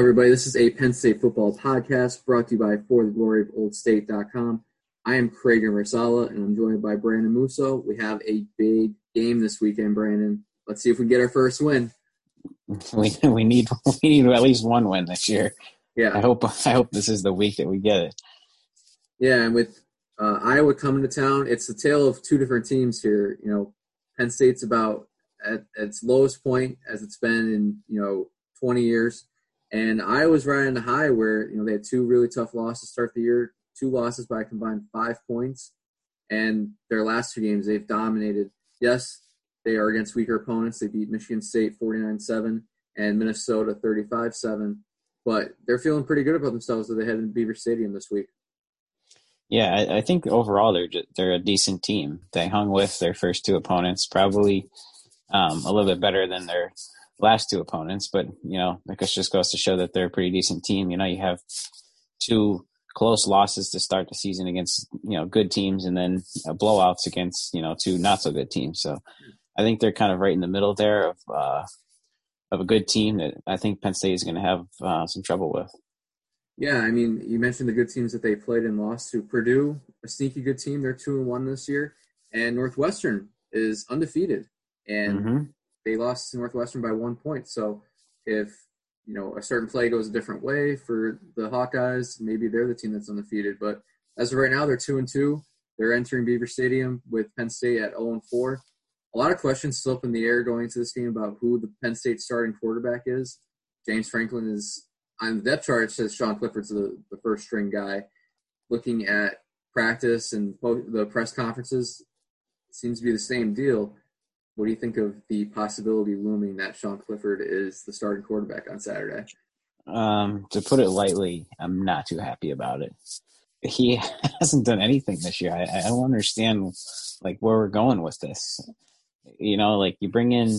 Everybody. This is a Penn State football podcast brought to you by For the Glory of Old State.com. I am Craig Marsala, and I'm joined by Brandon Musso. We have a big game this weekend, Brandon. Let's see if we get our first win. We we need we need at least one win this year. Yeah, I hope I hope this is the week that we get it. Yeah, and with uh, Iowa coming to town, it's the tale of two different teams here. You know, Penn State's about at, at its lowest point as it's been in you know 20 years, and Iowa's right on the high where you know they had two really tough losses to start the year, two losses by a combined five points, and their last two games they've dominated. Yes, they are against weaker opponents. They beat Michigan State 49-7 and Minnesota 35-7, but they're feeling pretty good about themselves that they head in Beaver Stadium this week. Yeah, I, I think overall they're just, they're a decent team. They hung with their first two opponents, probably um, a little bit better than their last two opponents. But you know, I guess just goes to show that they're a pretty decent team. You know, you have two close losses to start the season against you know good teams, and then uh, blowouts against you know two not so good teams. So I think they're kind of right in the middle there of uh, of a good team that I think Penn State is going to have uh, some trouble with. Yeah, I mean, you mentioned the good teams that they played and lost to Purdue, a sneaky good team. They're two and one this year, and Northwestern is undefeated, and mm-hmm. They lost to Northwestern by one point. So if you know a certain play goes a different way for the Hawkeyes, maybe they're the team that's undefeated. But as of right now, they're two and two. They're entering Beaver Stadium with Penn State at zero oh and four. A lot of questions still up in the air going into this game about who the Penn State starting quarterback is. James Franklin is on the depth chart, says Sean Clifford's the, the first string guy. Looking at practice and the press conferences, seems to be the same deal. What do you think of the possibility looming that Sean Clifford is the starting quarterback on Saturday? Um, to put it lightly, I'm not too happy about it. He hasn't done anything this year. I, I don't understand like where we're going with this. You know, like you bring in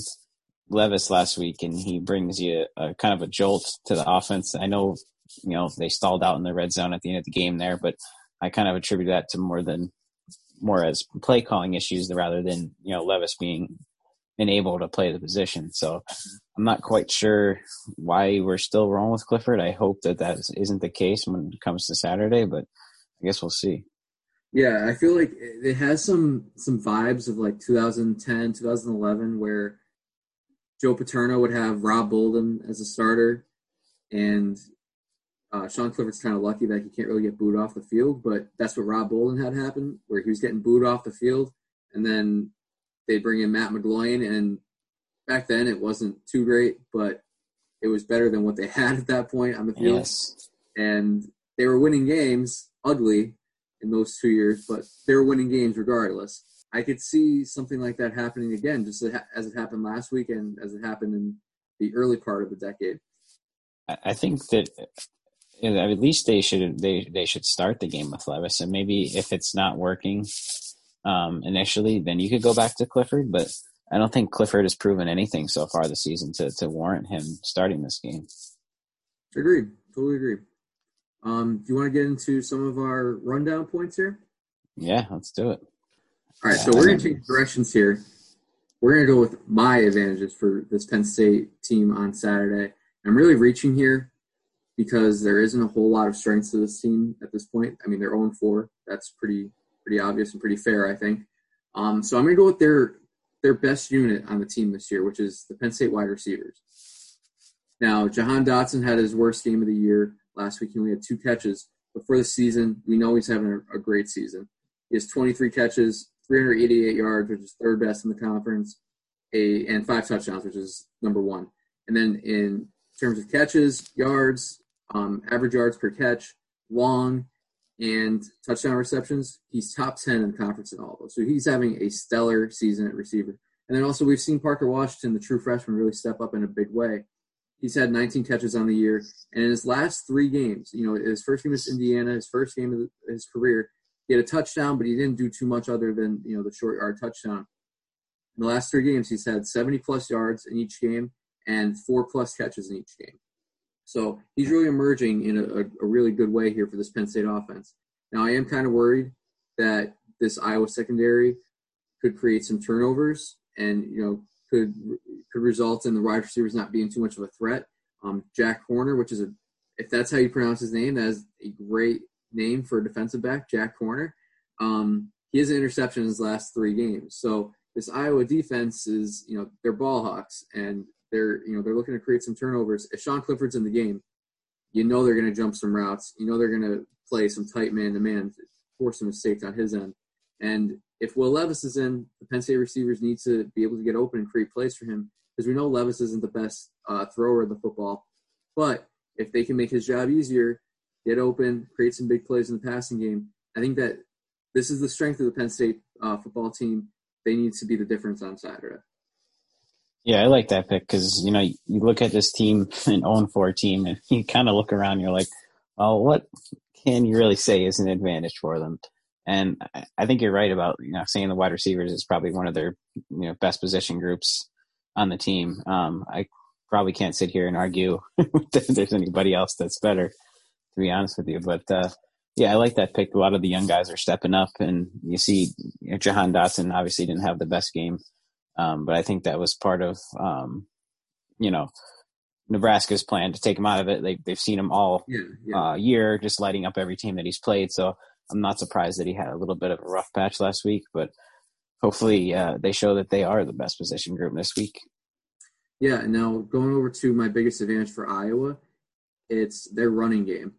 Levis last week, and he brings you a, kind of a jolt to the offense. I know, you know, they stalled out in the red zone at the end of the game there, but I kind of attribute that to more than more as play calling issues rather than you know Levis being unable to play the position. So I'm not quite sure why we're still rolling with Clifford. I hope that that isn't the case when it comes to Saturday, but I guess we'll see. Yeah, I feel like it has some some vibes of like 2010, 2011, where Joe Paterno would have Rob Bolden as a starter, and uh, Sean Clifford's kind of lucky that he can't really get booed off the field. But that's what Rob Bolden had happen, where he was getting booed off the field, and then they bring in Matt McGloin, and back then it wasn't too great, but it was better than what they had at that point on the field. Yes. And they were winning games, ugly in those two years, but they were winning games regardless. I could see something like that happening again, just as it happened last week and as it happened in the early part of the decade. I think that at least they should they they should start the game with Levis, and maybe if it's not working um, initially, then you could go back to Clifford. But I don't think Clifford has proven anything so far this season to to warrant him starting this game. Agreed, totally agree. Um, do you want to get into some of our rundown points here? Yeah, let's do it. All right, so we're going to change directions here. We're going to go with my advantages for this Penn State team on Saturday. I'm really reaching here because there isn't a whole lot of strengths to this team at this point. I mean, they're 0 4. That's pretty pretty obvious and pretty fair, I think. Um, so I'm going to go with their their best unit on the team this year, which is the Penn State wide receivers. Now, Jahan Dotson had his worst game of the year last week. He only had two catches, but for the season, we know he's having a, a great season. He has 23 catches, 388 yards, which is third best in the conference, a and five touchdowns, which is number one. And then in terms of catches, yards, um, average yards per catch, long, and touchdown receptions, he's top 10 in the conference in all of those. So he's having a stellar season at receiver. And then also we've seen Parker Washington, the true freshman, really step up in a big way. He's had 19 catches on the year, and in his last three games, you know, his first game was Indiana, his first game of his career, he had a touchdown, but he didn't do too much other than you know the short yard touchdown. In the last three games, he's had 70 plus yards in each game and four plus catches in each game. So he's really emerging in a, a really good way here for this Penn State offense. Now I am kind of worried that this Iowa secondary could create some turnovers and you know could could result in the wide receivers not being too much of a threat. Um, Jack Horner, which is a, if that's how you pronounce his name, that is a great name for a defensive back, Jack Horner. Um, he has an interception in his last three games. So this Iowa defense is, you know, they're ball hawks and they're, you know, they're looking to create some turnovers. If Sean Clifford's in the game, you know they're going to jump some routes. You know they're going to play some tight man to man, force some mistakes on his end. And if Will Levis is in, the Penn State receivers need to be able to get open and create plays for him because we know Levis isn't the best uh, thrower of the football. But if they can make his job easier, get open, create some big plays in the passing game, I think that this is the strength of the Penn State uh, football team. They need to be the difference on Saturday. Yeah, I like that pick because you know you look at this team, an 0-4 team, and you kind of look around. You're like, well, what can you really say is an advantage for them? And I think you're right about you know saying the wide receivers is probably one of their you know best position groups on the team. Um, I probably can't sit here and argue that there's anybody else that's better, to be honest with you. But uh, yeah, I like that pick. A lot of the young guys are stepping up, and you see you know, Jahan Dotson obviously didn't have the best game, um, but I think that was part of um, you know Nebraska's plan to take him out of it. They, they've seen him all yeah, yeah. Uh, year, just lighting up every team that he's played. So I'm not surprised that he had a little bit of a rough patch last week, but hopefully uh, they show that they are the best position group this week. Yeah. Now going over to my biggest advantage for Iowa, it's their running game.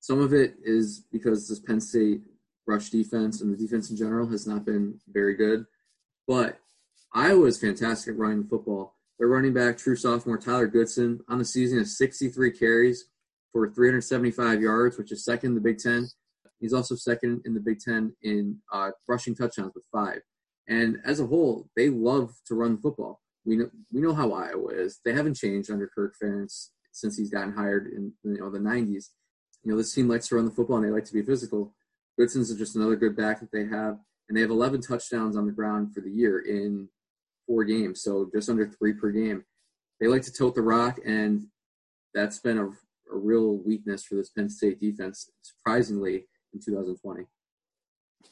Some of it is because this Penn State rush defense and the defense in general has not been very good. But Iowa is fantastic at running the football. Their running back, true sophomore Tyler Goodson, on the season has 63 carries for 375 yards, which is second in the Big Ten. He's also second in the Big Ten in uh, rushing touchdowns with five. And as a whole, they love to run the football. We know we know how Iowa is. They haven't changed under Kirk Ferentz since he's gotten hired in you know the 90s you know, this team likes to run the football and they like to be physical. Goodson's just another good back that they have, and they have 11 touchdowns on the ground for the year in four games, so just under three per game. They like to tilt the rock, and that's been a, a real weakness for this Penn State defense, surprisingly, in 2020.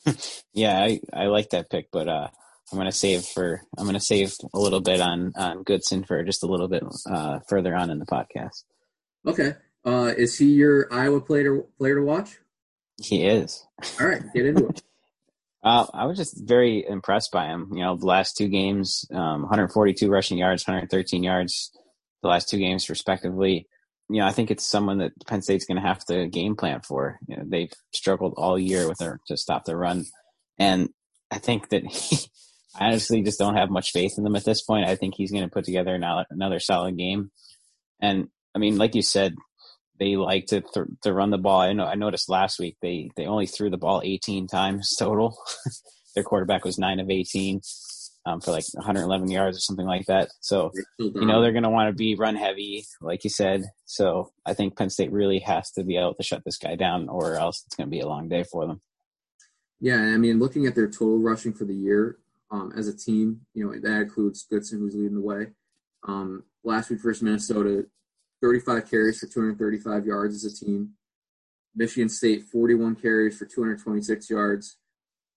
yeah, I, I like that pick, but uh, I'm gonna save for I'm gonna save a little bit on on Goodson for just a little bit uh, further on in the podcast. Okay, uh, is he your Iowa player player to watch? He is. All right, get into it. Uh, I was just very impressed by him. You know, the last two games, um, 142 rushing yards, 113 yards, the last two games respectively. You know, I think it's someone that Penn State's going to have to game plan for. You know, they've struggled all year with their to stop the run, and I think that he, I honestly just don't have much faith in them at this point. I think he's going to put together another, another solid game. And I mean, like you said, they like to th- to run the ball. I know I noticed last week they they only threw the ball 18 times total. Their quarterback was nine of 18 um, for like 111 yards or something like that. So you know they're going to want to be run heavy, like you said. So I think Penn State really has to be able to shut this guy down, or else it's going to be a long day for them. Yeah, I mean, looking at their total rushing for the year um, as a team, you know that includes Goodson, who's leading the way. Um, last week versus Minnesota, 35 carries for 235 yards as a team. Michigan State, 41 carries for 226 yards.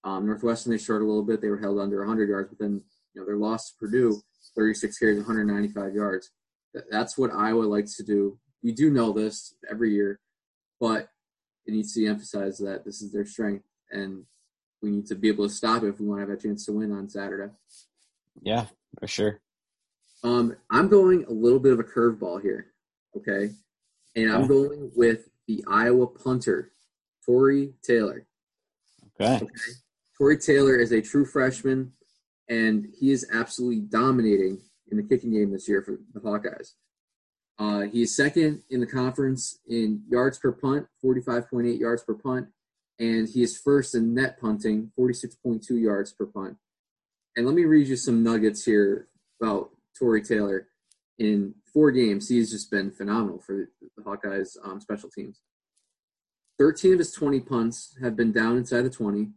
Um, Northwestern, they short a little bit. They were held under 100 yards, but then you know their loss to Purdue, 36 carries, 195 yards. That's what Iowa likes to do. We do know this every year, but it needs to be emphasized that this is their strength, and we need to be able to stop it if we want to have a chance to win on Saturday. Yeah, for sure. Um, I'm going a little bit of a curveball here okay? And I'm going with the Iowa punter, Tory Taylor. Okay. okay. Tory Taylor is a true freshman, and he is absolutely dominating in the kicking game this year for the Hawkeyes. Uh, he is second in the conference in yards per punt, 45.8 yards per punt, and he is first in net punting, 46.2 yards per punt. And let me read you some nuggets here about Tory Taylor in four games, he's just been phenomenal for the Hawkeyes um, special teams. 13 of his 20 punts have been down inside the 20,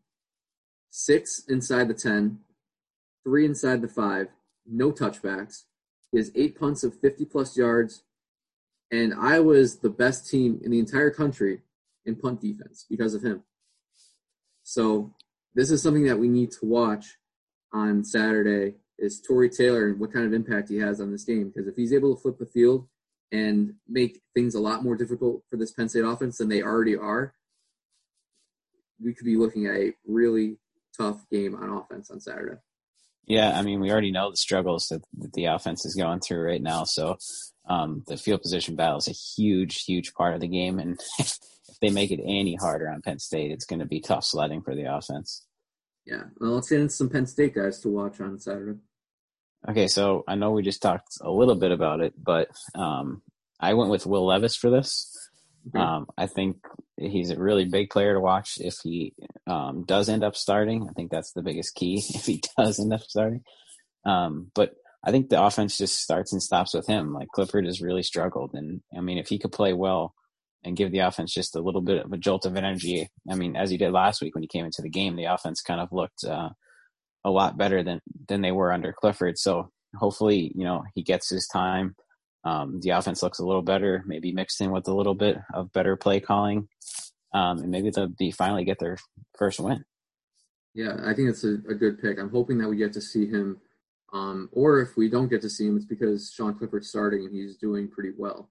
six inside the 10, three inside the five, no touchbacks. He has eight punts of 50 plus yards, and Iowa is the best team in the entire country in punt defense because of him. So this is something that we need to watch on Saturday is Tory Taylor and what kind of impact he has on this game. Because if he's able to flip the field and make things a lot more difficult for this Penn State offense than they already are, we could be looking at a really tough game on offense on Saturday. Yeah, I mean, we already know the struggles that, the offense is going through right now. So um, the field position battle is a huge, huge part of the game. And if they make it any harder on Penn State, it's going to be tough sledding for the offense. Yeah. Well, let's get into some Penn State guys to watch on Saturday. Okay, so I know we just talked a little bit about it, but um, I went with Will Levis for this. Okay. Um, I think he's a really big player to watch if he um, does end up starting. I think that's the biggest key if he does end up starting. Um, but I think the offense just starts and stops with him. Like Clifford has really struggled, and I mean, if he could play well and give the offense just a little bit of a jolt of energy, I mean, as he did last week when he came into the game, the offense kind of looked uh, a lot better than than they were under Clifford. So hopefully, you know, he gets his time um, the offense looks a little better, maybe mixed in with a little bit of better play calling, um, and maybe they'll be finally get their first win. Yeah, I think it's a, a good pick. I'm hoping that we get to see him, um, or if we don't get to see him, it's because Sean Clifford's starting and he's doing pretty well.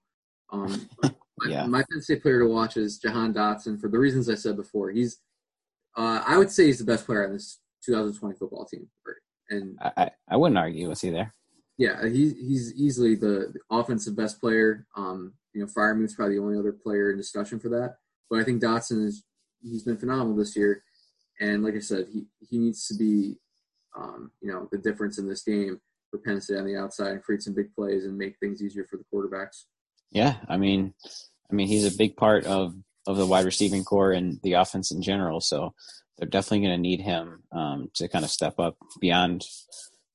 Um, yeah. my, my Penn State player to watch is Jahan Dotson for the reasons I said before. He's, uh, I would say he's the best player on this 2020 football team, and I, I wouldn't argue with you there. Yeah, he, he's easily the, the offensive best player. Um, you know, Freiermuth's probably the only other player in discussion for that. But I think Dotson is he's been phenomenal this year, and like I said, he he needs to be, um, you know, the difference in this game for Penn State on the outside and create some big plays and make things easier for the quarterbacks. Yeah, I mean, I mean, he's a big part of of the wide receiving corps and the offense in general. So they're definitely going to need him um, to kind of step up beyond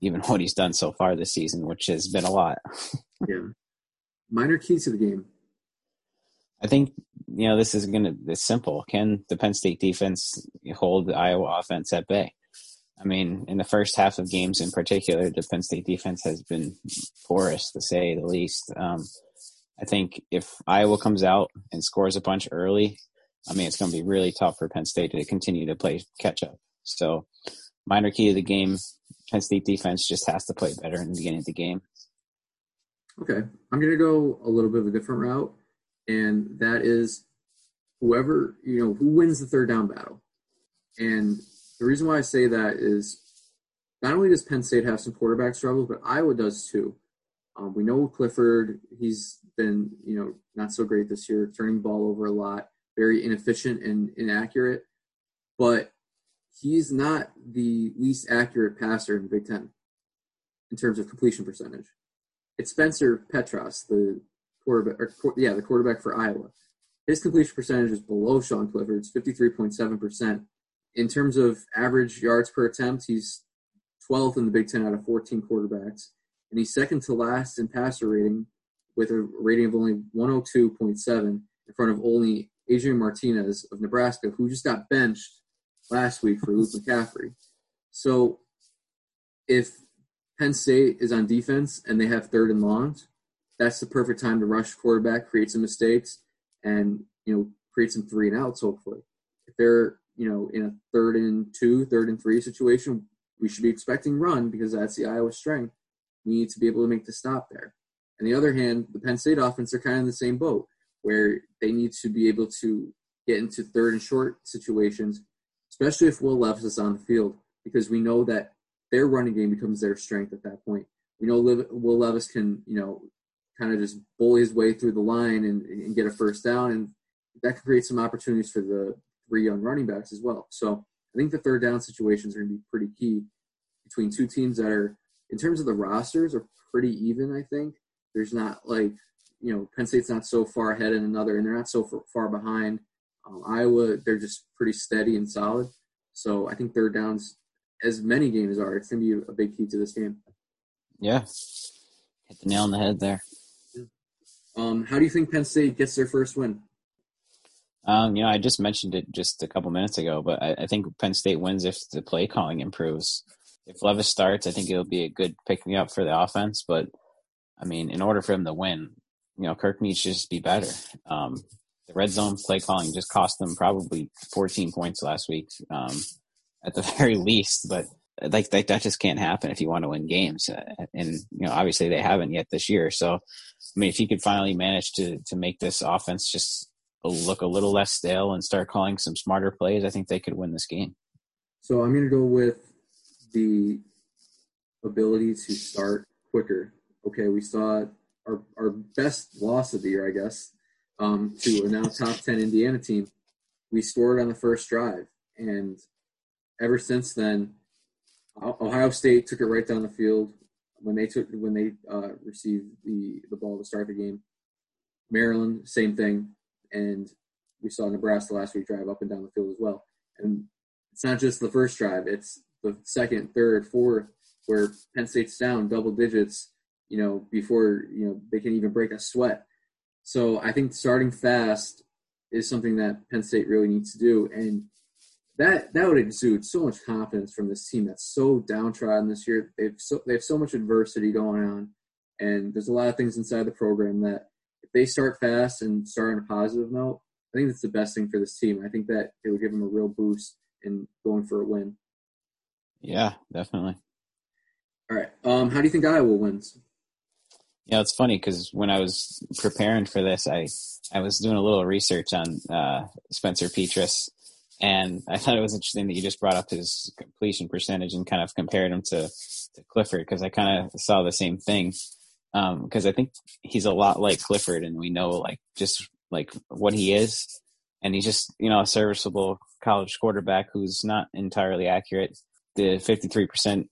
even what he's done so far this season, which has been a lot. yeah. Minor keys to the game. I think you know this is going to this simple. Can the Penn State defense hold the Iowa offense at bay? I mean, in the first half of games in particular, the Penn State defense has been porous to say the least. Um, I think if Iowa comes out and scores a bunch early, I mean, it's going to be really tough for Penn State to continue to play catch up. So, minor key of the game Penn State defense just has to play better in the beginning of the game. Okay, I'm going to go a little bit of a different route, and that is whoever you know who wins the third down battle. And the reason why I say that is not only does Penn State have some quarterback struggles, but Iowa does too. Um, we know Clifford; he's been you know not so great this year, turning the ball over a lot, very inefficient and inaccurate. But he's not the least accurate passer in the Big Ten in terms of completion percentage. It's Spencer Petras, the quarterback, or, yeah, the quarterback for Iowa. His completion percentage is below Sean Clifford's, 53.7%. In terms of average yards per attempt, he's 12th in the Big Ten out of 14 quarterbacks, and he's second to last in passer rating with a rating of only 102.7 in front of only Adrian Martinez of Nebraska, who just got benched last week for Luke McCaffrey. So if Penn State is on defense and they have third and longs, that's the perfect time to rush quarterback, create some mistakes, and you know create some three and outs. Hopefully, if they're you know in a third and two, third and three situation, we should be expecting run because that's the Iowa strength. We need to be able to make the stop there. On the other hand, the Penn State offense are kind of in the same boat where they need to be able to get into third and short situations especially if Will Levis is on the field, because we know that their running game becomes their strength at that point. We know Will Levis can, you know, kind of just bully his way through the line and, and get a first down, and that can create some opportunities for the three young running backs as well. So I think the third down situations are going to be pretty key between two teams that are, in terms of the rosters, are pretty even. I think there's not like, you know, Penn State's not so far ahead in another, and they're not so far behind. Um, Iowa, they're just pretty steady and solid. So I think third downs, as many games are, it's going to be a big key to this game. Yeah, hit the nail on the head there. Um, how do you think Penn State gets their first win? Um, you know, I just mentioned it just a couple minutes ago, but I, I, think Penn State wins if the play calling improves. If Levis starts, I think it'll be a good pick me up for the offense. But I mean, in order for him to win, you know, Kirk needs to just be better. Um, the red zone play calling just cost them probably 14 points last week, um, at the very least. But like, like that just can't happen if you want to win games. Uh, and you know, obviously they haven't yet this year. So I mean, if he could finally manage to to make this offense just look a little less stale and start calling some smarter plays, I think they could win this game. So I'm going to go with the ability to start quicker. Okay, we saw our our best loss of the year, I guess, um, to a now top ten Indiana team. We scored on the first drive, and ever since then, Ohio State took it right down the field when they took when they uh, received the the ball to start the game. Maryland, same thing, and we saw Nebraska last week drive up and down the field as well. And it's not just the first drive; it's the second, third, fourth, where Penn State's down double digits. You know, before you know they can even break a sweat. So I think starting fast is something that Penn State really needs to do, and that that would exude so much confidence from this team that's so downtrodden this year. They've so they have so much adversity going on, and there's a lot of things inside the program that if they start fast and start on a positive note, I think that's the best thing for this team. I think that it would give them a real boost in going for a win. Yeah, definitely. All right. Um, how do you think Iowa wins? Yeah, it's funny because when I was preparing for this, I I was doing a little research on uh, Spencer Petras and I thought it was interesting that you just brought up his completion percentage and kind of compared him to, to Clifford because I kind of saw the same thing. Because um, I think he's a lot like Clifford, and we know like just like what he is, and he's just you know a serviceable college quarterback who's not entirely accurate. The fifty three percent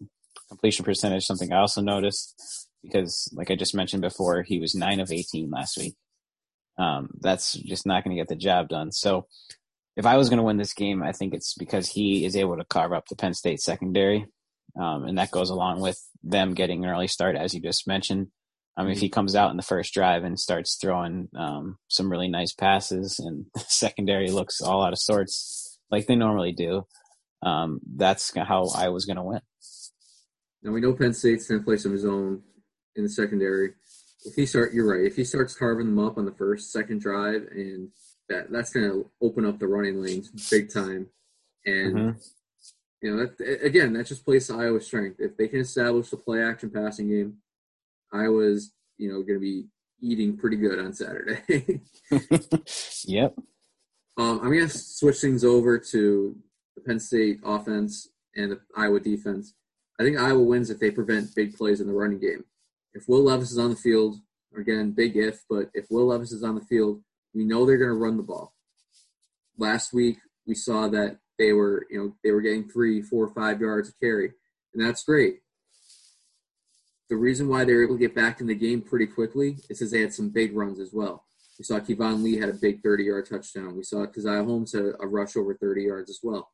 completion percentage, something I also noticed because, like I just mentioned before, he was nine of eighteen last week. Um, that's just not going to get the job done. So if I was going to win this game, I think it's because he is able to carve up the Penn State secondary. Um, and that goes along with them getting an early start, as you just mentioned. I mean, if he mm-hmm. comes out in the first drive and starts throwing um, some really nice passes and the secondary looks all out of sorts like they normally do, um, that's how I was going to win. Now we know Penn State's going to play some zone in the secondary. If he start, you're right. If he starts carving them up on the first, second drive, and that that's going to open up the running lanes big time. And mm-hmm. you know, that, again, that just plays to Iowa's strength. If they can establish the play action passing game, Iowa's you know going to be eating pretty good on Saturday. yep. Um, I'm going to switch things over to the Penn State offense and the Iowa defense. I think Iowa wins if they prevent big plays in the running game. If Will Levis is on the field, again, big if, but if Will Levis is on the field, we know they're going to run the ball. Last week we saw that they were, you know, they were getting three, four, five yards of carry, and that's great. The reason why they were able to get back in the game pretty quickly is because they had some big runs as well. We saw Keyvone Lee had a big 30-yard touchdown. We saw Caziah Holmes had a rush over 30 yards as well.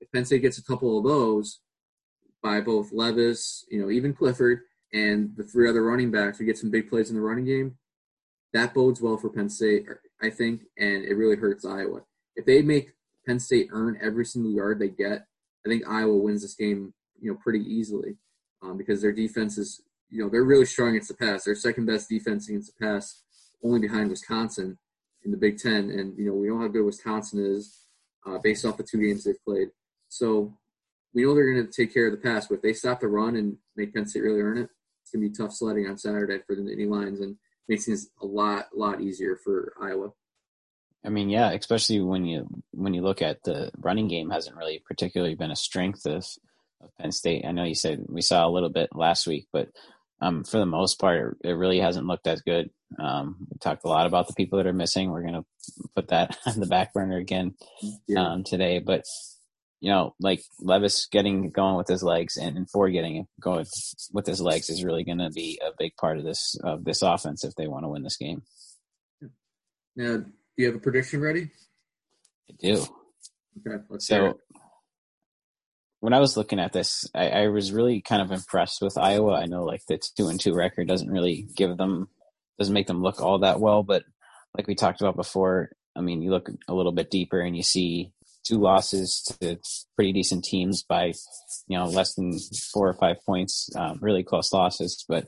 If Penn State gets a couple of those by both Levis, you know, even Clifford, and the three other running backs, we get some big plays in the running game that bodes well for Penn State, I think, and it really hurts Iowa. If they make Penn State earn every single yard they get, I think Iowa wins this game, you know, pretty easily um, because their defense is, you know, they're really strong against the pass. They're second best defense against the pass, only behind Wisconsin in the Big Ten. And you know, we know how good Wisconsin is uh, based off the two games they've played. So we know they're going to take care of the pass, but if they stop the run and make Penn State really earn it, it's going to be tough sledding on Saturday for the Nittany Lions. And makes things a lot lot easier for Iowa. I mean, yeah, especially when you when you look at the running game hasn't really particularly been a strength of, of Penn State. I know you said we saw a little bit last week, but um, for the most part, it really hasn't looked as good. Um, we talked a lot about the people that are missing. We're going to put that on the back burner again yeah. um, today, but you know, like Levis getting going with his legs and, and Ford getting going with his legs is really going to be a big part of this of this offense if they want to win this game. Now, do you have a prediction ready? I do. Okay, let's so. When I was looking at this, I, I was really kind of impressed with Iowa. I know like the two and two record doesn't really give them doesn't make them look all that well, but like we talked about before, I mean, you look a little bit deeper and you see two losses to pretty decent teams by you know less than four or five points, um, really close losses. But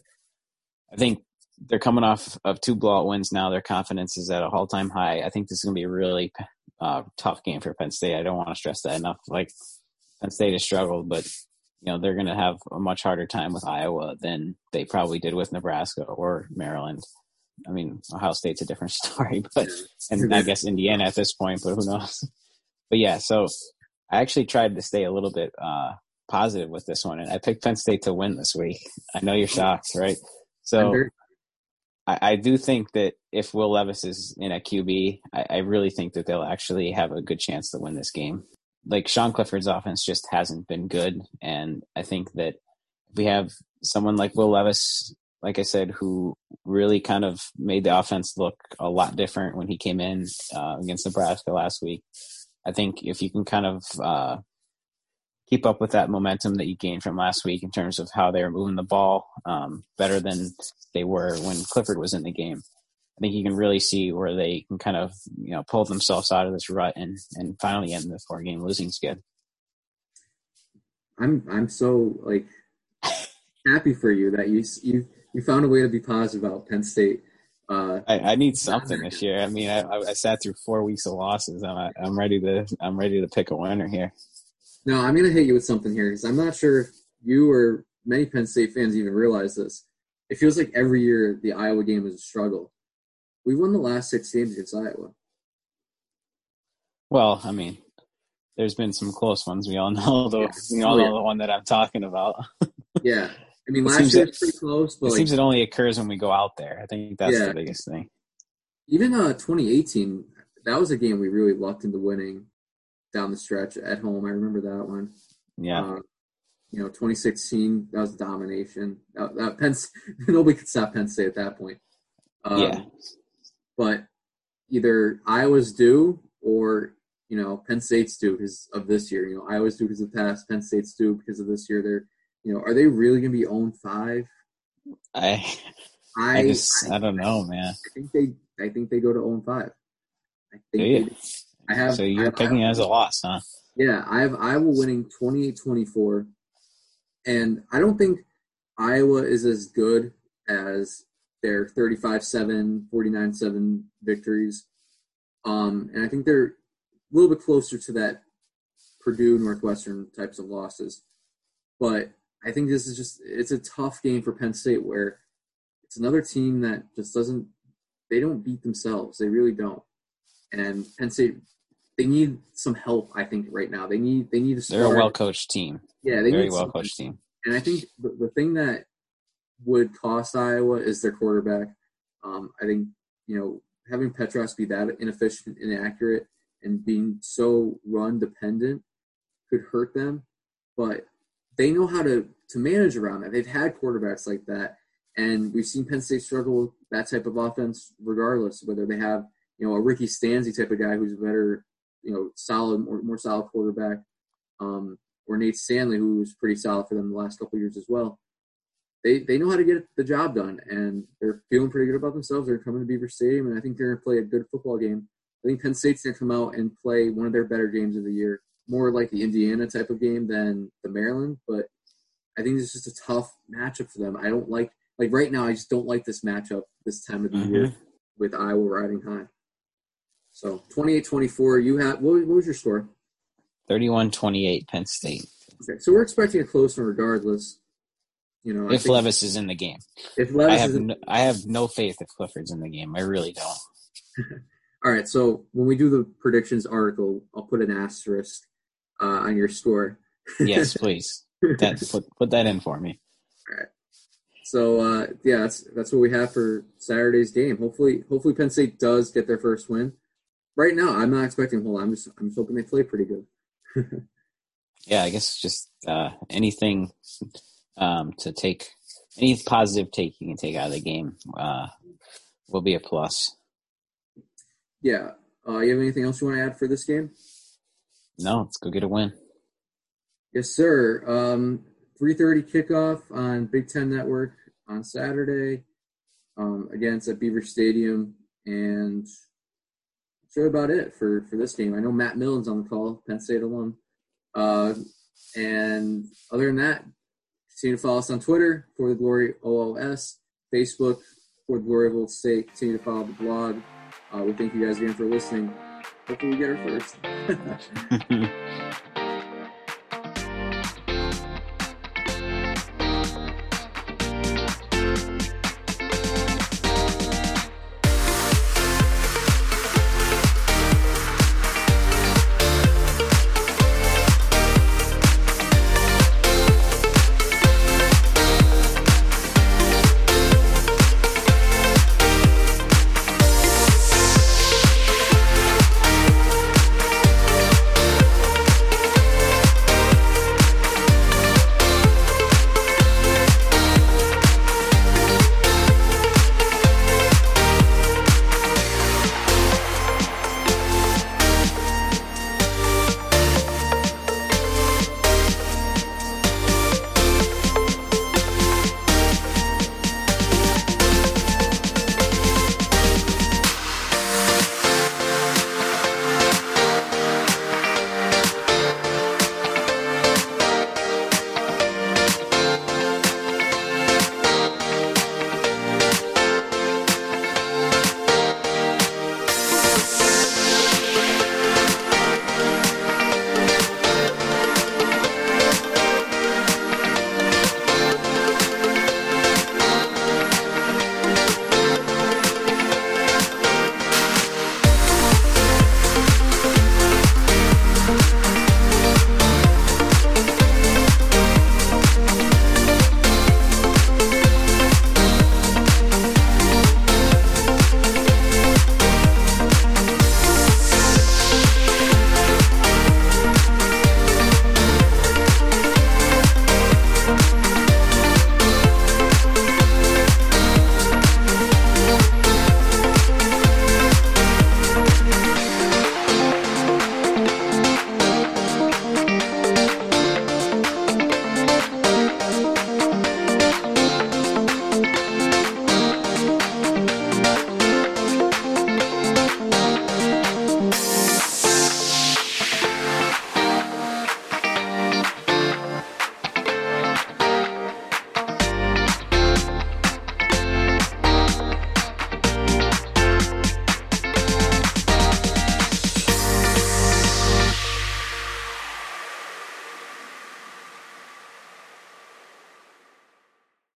I think they're coming off of two blowout wins now. Their confidence is at a all time high. I think this is going to be a really uh, tough game for Penn State. I don't want to stress that enough. Like Penn State has struggled, but you know they're going to have a much harder time with Iowa than they probably did with Nebraska or Maryland. I mean, Ohio State's a different story, but and I guess Indiana at this point, but who knows? But yeah, so I actually tried to stay a little bit uh, positive with this one, and I picked Penn State to win this week. I know you're shocked, right? So I, I do think that if Will Levis is in a QB, I, I really think that they'll actually have a good chance to win this game. Like Sean Clifford's offense just hasn't been good, and I think that if we have someone like Will Levis, like I said, who really kind of made the offense look a lot different when he came in uh, against Nebraska last week. I think if you can kind of uh, keep up with that momentum that you gained from last week in terms of how they were moving the ball um, better than they were when Clifford was in the game. I think you can really see where they can kind of you know pull themselves out of this rut and and finally end the four game losing skid. I'm I'm so like happy for you that you you you found a way to be positive about Penn State. Uh, I, I, need something this year. I mean, I, I, sat through four weeks of losses. I'm I'm ready to I'm ready to pick a winner here. No, I'm going to hit you with something here because I'm not sure if you or many Penn State fans even realize this. It feels like every year the Iowa game is a struggle. We won the last six games against Iowa. Well, I mean, there's been some close ones. We all know the yeah. we all oh, know the one that I'm talking about. yeah, I mean, last year was pretty close, but it like, seems it only occurs when we go out there. I think that's yeah. the biggest thing. Even uh, 2018, that was a game we really lucked into winning down the stretch at home. I remember that one. Yeah. Uh, you know, 2016, that was domination. That, that Penn, nobody could stop Penn State at that point. Um, yeah. But either Iowa's due or, you know, Penn State's due because of this year. You know, Iowa's due because of the past, Penn State's due because of this year. They're, you know, are they really going to be owned five? I, I, I just, I, I, don't know, man. I think they, I think they go to own five. I think I have. So you're have, picking as a loss, huh? Yeah, I have Iowa winning 28-24, and I don't think Iowa is as good as their 35-7, 49-7 victories. Um, and I think they're a little bit closer to that Purdue Northwestern types of losses. But I think this is just it's a tough game for Penn State where it's another team that just doesn't they don't beat themselves. They really don't. And Penn State they need some help. I think right now they need they need to. Start. They're a well coached team. Yeah, they very well coached team. And I think the, the thing that would cost Iowa is their quarterback. Um, I think you know having Petras be that inefficient, inaccurate, and being so run dependent could hurt them. But they know how to to manage around that. They've had quarterbacks like that, and we've seen Penn State struggle with that type of offense, regardless whether they have you know a Ricky Stanzi type of guy who's a better you know solid, more, more solid quarterback, um, or Nate Stanley, who was pretty solid for them the last couple years as well. They they know how to get the job done, and they're feeling pretty good about themselves. They're coming to Beaver Stadium, and I think they're going to play a good football game. I think Penn State's going to come out and play one of their better games of the year, more like the Indiana type of game than the Maryland. But I think it's just a tough matchup for them. I don't like like right now. I just don't like this matchup this time of the mm-hmm. year with Iowa riding high. So 28-24, you have what, what was your score? 31-28 Penn State. Okay, so we're expecting a close one regardless. You know, if Levis is in the game, if Levis I have in, no, I have no faith if Clifford's in the game. I really don't. All right, so when we do the predictions article, I'll put an asterisk uh, on your score. yes, please. That put put that in for me. All right. So uh, yeah, that's that's what we have for Saturday's game. Hopefully, hopefully Penn State does get their first win right now, I'm not expecting a whole lot. I'm just I'm just hoping they play pretty good. yeah, I guess just uh, anything um, to take any positive take you can take out of the game uh, will be a plus. Yeah. Uh, you have anything else you want to add for this game? No, let's go get a win. Yes, sir. Um, 3.30 kickoff on Big Ten Network on Saturday. Um, at Beaver Stadium. And sure about it for for this game. I know Matt Millen's on the call, Penn State alum. Uh, and other than that, continue to follow us on Twitter for the Glory OLS, Facebook for the Glory of Old State. Continue to follow the blog. Uh, we thank you guys again for listening. Hopefully, we get her first.